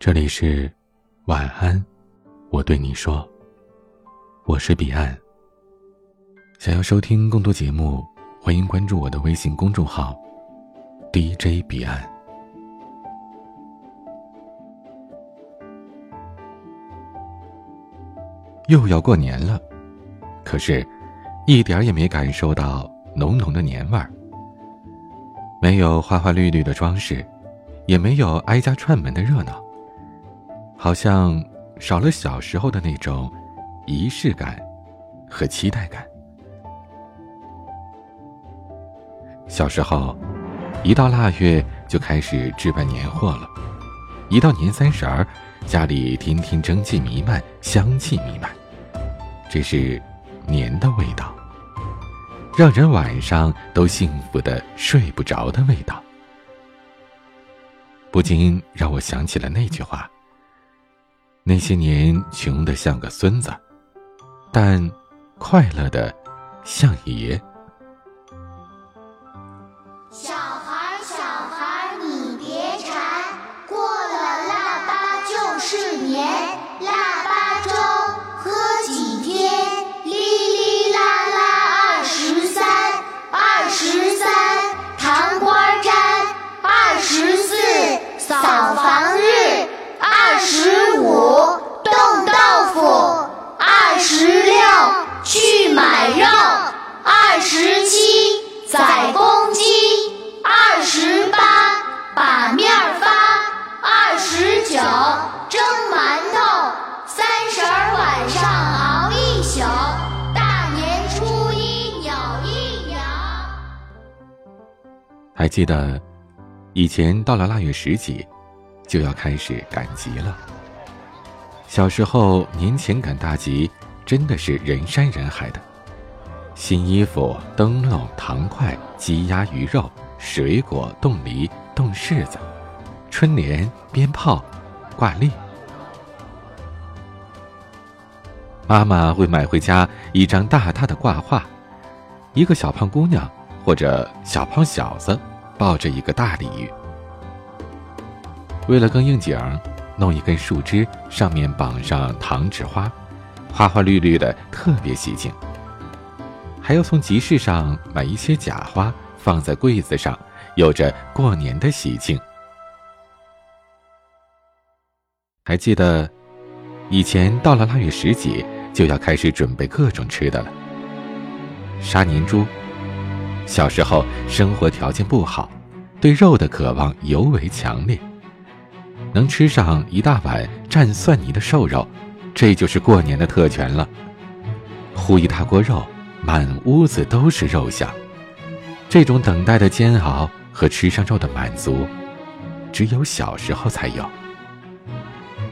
这里是晚安，我对你说，我是彼岸。想要收听更多节目，欢迎关注我的微信公众号 DJ 彼岸。又要过年了，可是，一点也没感受到浓浓的年味儿。没有花花绿绿的装饰，也没有挨家串门的热闹。好像少了小时候的那种仪式感和期待感。小时候，一到腊月就开始置办年货了，一到年三十儿，家里天天蒸汽弥漫，香气弥漫，这是年的味道，让人晚上都幸福的睡不着的味道，不禁让我想起了那句话。那些年穷得像个孙子，但快乐的像爷。小孩小孩你别馋，过了腊八就是年。腊八粥喝几天？哩哩啦啦二十三，二十三糖瓜粘，二十四扫房日，二十五。还记得以前到了腊月十几，就要开始赶集了。小时候年前赶大集。真的是人山人海的，新衣服、灯笼、糖块、鸡鸭鱼肉、水果、冻梨、冻柿子、春联、鞭炮、挂历。妈妈会买回家一张大大的挂画，一个小胖姑娘或者小胖小子抱着一个大鲤鱼。为了更应景，弄一根树枝，上面绑上糖纸花。花花绿绿的，特别喜庆。还要从集市上买一些假花，放在柜子上，有着过年的喜庆。还记得，以前到了腊月十几，就要开始准备各种吃的了。杀年猪。小时候生活条件不好，对肉的渴望尤为强烈。能吃上一大碗蘸蒜泥的瘦肉。这就是过年的特权了，烀一大锅肉，满屋子都是肉香。这种等待的煎熬和吃上肉的满足，只有小时候才有。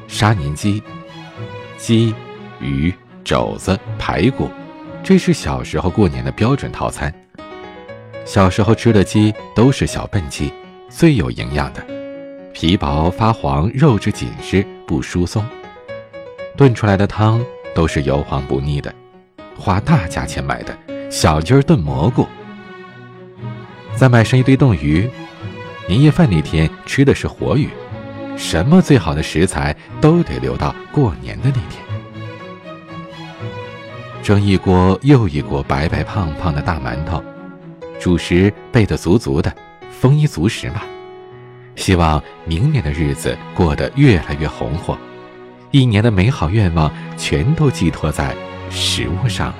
杀年鸡，鸡、鱼、肘子、排骨，这是小时候过年的标准套餐。小时候吃的鸡都是小笨鸡，最有营养的，皮薄发黄，肉质紧实不疏松。炖出来的汤都是油黄不腻的，花大价钱买的小鸡儿炖蘑菇，再买上一堆冻鱼。年夜饭那天吃的是活鱼，什么最好的食材都得留到过年的那天。蒸一锅又一锅白白胖胖的大馒头，主食备得足足的，丰衣足食嘛。希望明年的日子过得越来越红火。一年的美好愿望全都寄托在食物上了。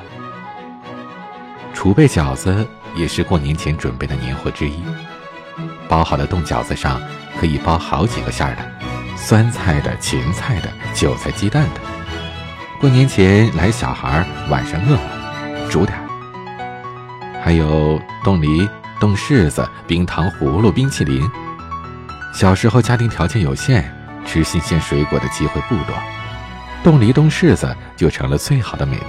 储备饺子也是过年前准备的年货之一。包好的冻饺子上可以包好几个馅儿的，酸菜的、芹菜的、韭菜鸡蛋的。过年前来小孩晚上饿了，煮点儿。还有冻梨、冻柿子、冰糖葫芦、冰淇淋。小时候家庭条件有限。吃新鲜水果的机会不多，冻梨冻柿子就成了最好的美味。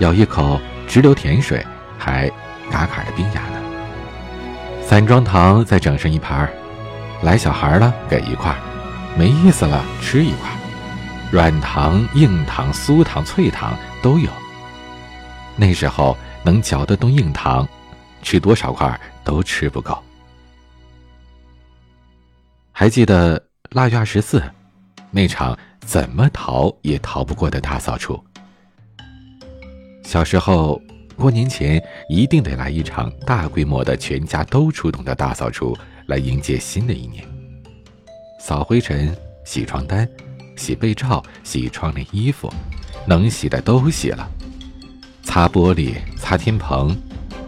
咬一口直流甜水，还嘎嘎的冰牙呢。散装糖再整上一盘来小孩了给一块没意思了吃一块软糖、硬糖、酥糖、脆糖都有。那时候能嚼得动硬糖，吃多少块都吃不够。还记得。腊月二十四，那场怎么逃也逃不过的大扫除。小时候，过年前一定得来一场大规模的、全家都出动的大扫除，来迎接新的一年。扫灰尘、洗床单、洗被罩、洗窗帘衣服，能洗的都洗了，擦玻璃、擦天棚，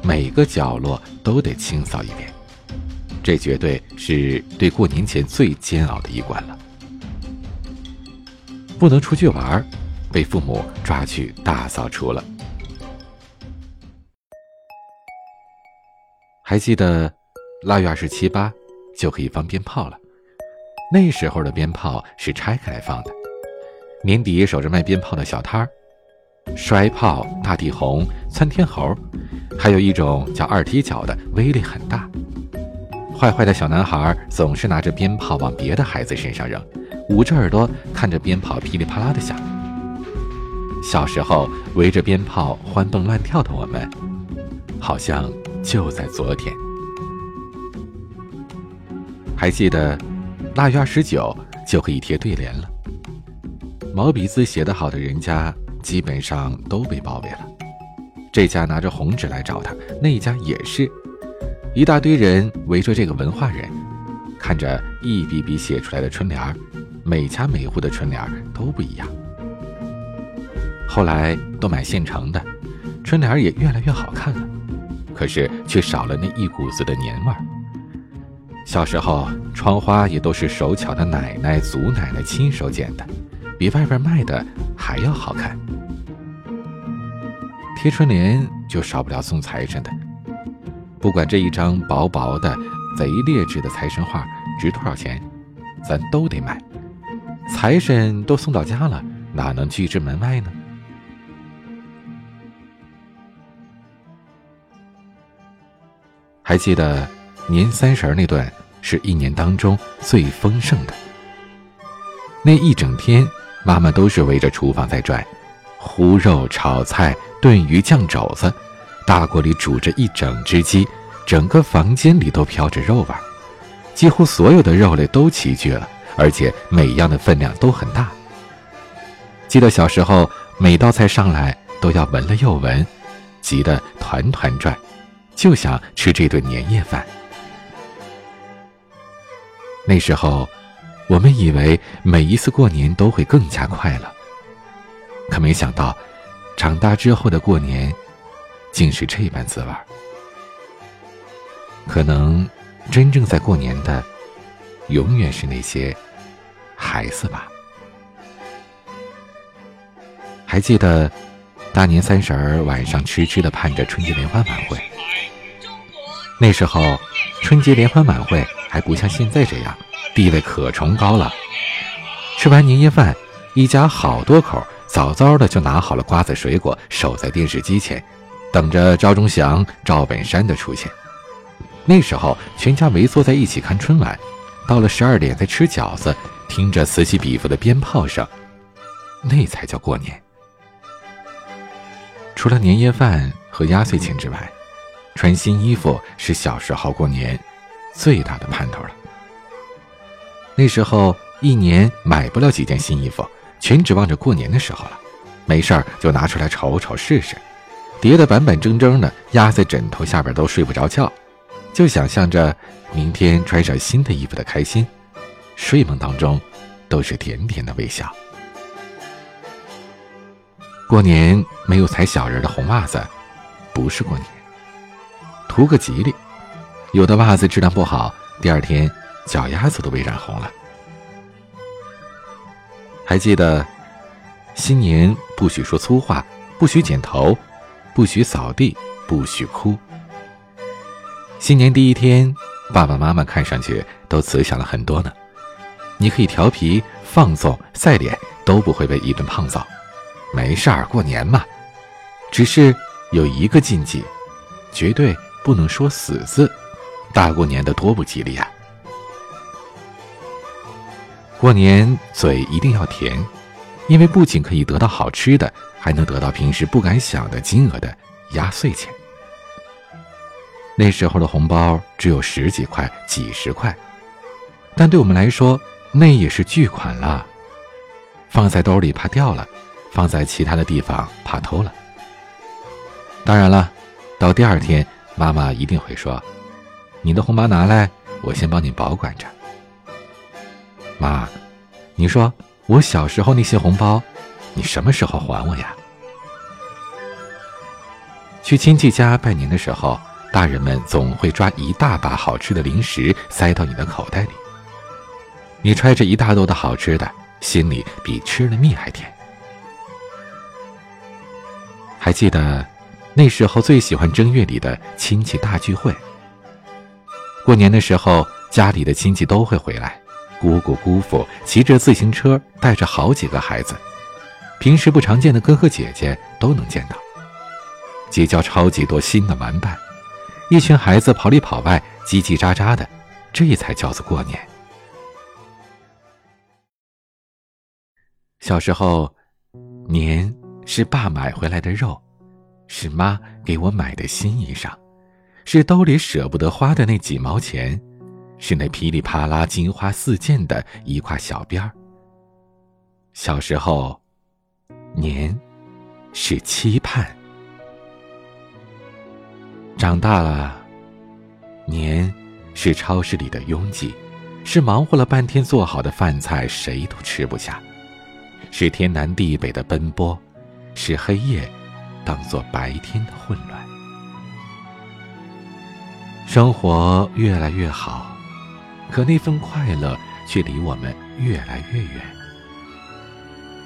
每个角落都得清扫一遍。这绝对是对过年前最煎熬的一关了。不能出去玩，被父母抓去大扫除了。还记得腊月二十七八就可以放鞭炮了。那时候的鞭炮是拆开来放的。年底守着卖鞭炮的小摊儿，摔炮、大地红、窜天猴，还有一种叫二踢脚的，威力很大。坏坏的小男孩总是拿着鞭炮往别的孩子身上扔，捂着耳朵看着鞭炮噼里啪啦的响。小时候围着鞭炮欢蹦乱跳的我们，好像就在昨天。还记得腊月二十九就可以贴对联了。毛笔字写得好的人家基本上都被包围了，这家拿着红纸来找他，那家也是。一大堆人围着这个文化人，看着一笔笔写出来的春联，每家每户的春联都不一样。后来都买现成的，春联也越来越好看了，可是却少了那一股子的年味儿。小时候，窗花也都是手巧的奶奶、祖奶奶亲手剪的，比外边卖的还要好看。贴春联就少不了送财神的。不管这一张薄薄的、贼劣质的财神画值多少钱，咱都得买。财神都送到家了，哪能拒之门外呢？还记得年三十那段是一年当中最丰盛的。那一整天，妈妈都是围着厨房在转，烀肉、炒菜、炖鱼、酱肘子。大锅里煮着一整只鸡，整个房间里都飘着肉味儿，几乎所有的肉类都齐聚了，而且每样的分量都很大。记得小时候，每道菜上来都要闻了又闻，急得团团转，就想吃这顿年夜饭。那时候，我们以为每一次过年都会更加快乐，可没想到，长大之后的过年。竟是这般滋味可能真正在过年的，永远是那些孩子吧。还记得大年三十儿晚上痴痴的盼着春节联欢晚会。那时候春节联欢晚会还不像现在这样地位可崇高了。吃完年夜饭，一家好多口早早的就拿好了瓜子水果，守在电视机前。等着赵忠祥、赵本山的出现。那时候，全家围坐在一起看春晚，到了十二点再吃饺子，听着此起彼伏的鞭炮声，那才叫过年。除了年夜饭和压岁钱之外，穿新衣服是小时候过年最大的盼头了。那时候一年买不了几件新衣服，全指望着过年的时候了，没事儿就拿出来瞅瞅试试。叠得板板正正的，压在枕头下边都睡不着觉，就想象着明天穿上新的衣服的开心，睡梦当中都是甜甜的微笑。过年没有踩小人的红袜子，不是过年，图个吉利。有的袜子质量不好，第二天脚丫子都被染红了。还记得新年不许说粗话，不许剪头。不许扫地，不许哭。新年第一天，爸爸妈妈看上去都慈祥了很多呢。你可以调皮、放纵、赛脸，都不会被一顿胖揍。没事儿，过年嘛。只是有一个禁忌，绝对不能说死字。大过年的多不吉利啊！过年嘴一定要甜，因为不仅可以得到好吃的。还能得到平时不敢想的金额的压岁钱。那时候的红包只有十几块、几十块，但对我们来说，那也是巨款了。放在兜里怕掉了，放在其他的地方怕偷了。当然了，到第二天，妈妈一定会说：“你的红包拿来，我先帮你保管着。”妈，你说我小时候那些红包，你什么时候还我呀？去亲戚家拜年的时候，大人们总会抓一大把好吃的零食塞到你的口袋里。你揣着一大兜的好吃的，心里比吃了蜜还甜。还记得那时候最喜欢正月里的亲戚大聚会。过年的时候，家里的亲戚都会回来，姑姑姑父骑着自行车，带着好几个孩子，平时不常见的哥哥姐姐都能见到。结交超级多新的玩伴，一群孩子跑里跑外，叽叽喳喳的，这才叫做过年。小时候，年是爸买回来的肉，是妈给我买的新衣裳，是兜里舍不得花的那几毛钱，是那噼里啪啦金花四溅的一块小边儿。小时候，年是期盼；长大了，年是超市里的拥挤，是忙活了半天做好的饭菜谁都吃不下。是天南地北的奔波，是黑夜当做白天的混乱。生活越来越好，可那份快乐却离我们越来越远。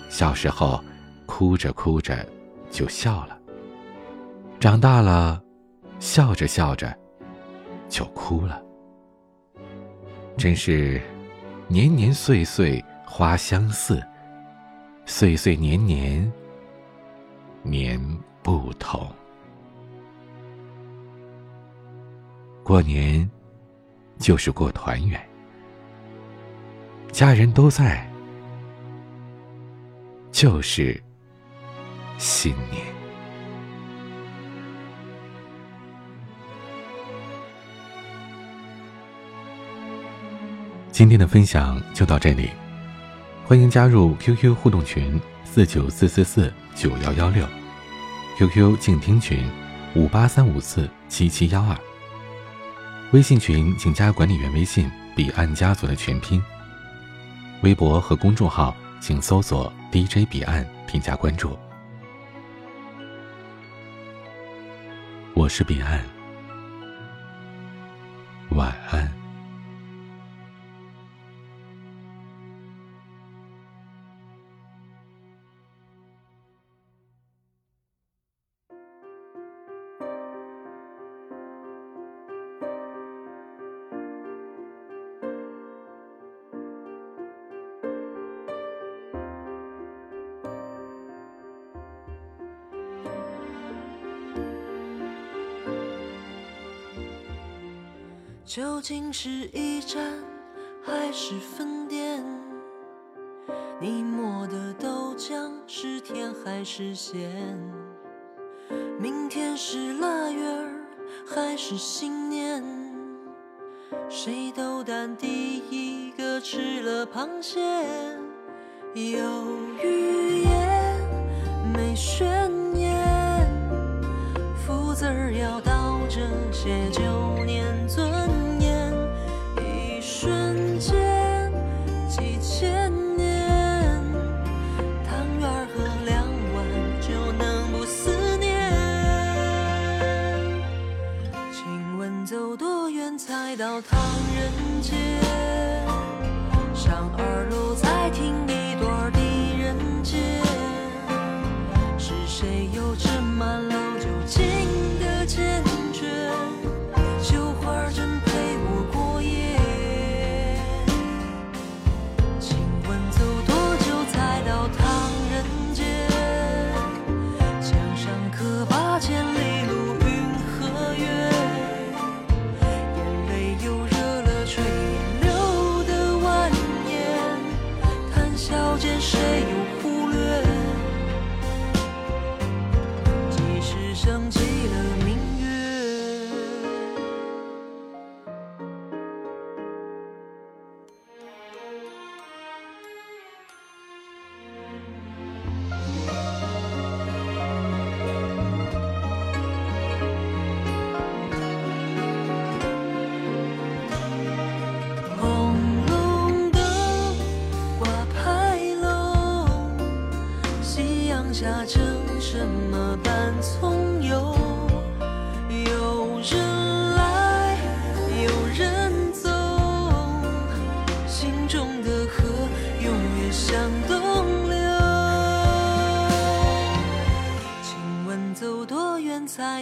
小时候，哭着哭着就笑了；长大了，笑着笑着就哭了。真是年年岁岁花相似。岁岁年年，年不同。过年就是过团圆，家人都在，就是新年。今天的分享就到这里。欢迎加入 QQ 互动群四九四四四九幺幺六，QQ 静听群五八三五四七七幺二。微信群请加管理员微信“彼岸家族”的全拼。微博和公众号请搜索 “DJ 彼岸”添加关注。我是彼岸，晚安。究竟是一站还是分店？你磨的豆浆是甜还是咸？明天是腊月儿还是新年？谁斗胆第一个吃了螃蟹？有语言没宣言，福字儿要倒着写，就人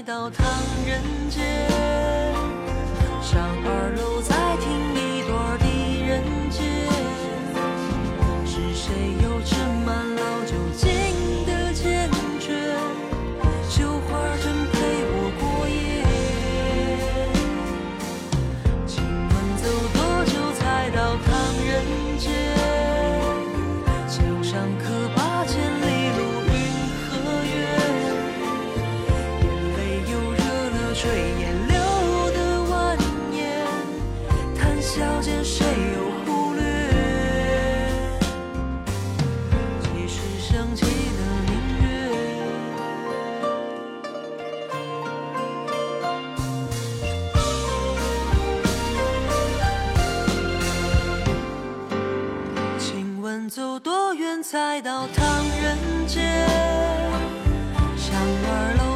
来到唐人街。多远才到唐人街？楼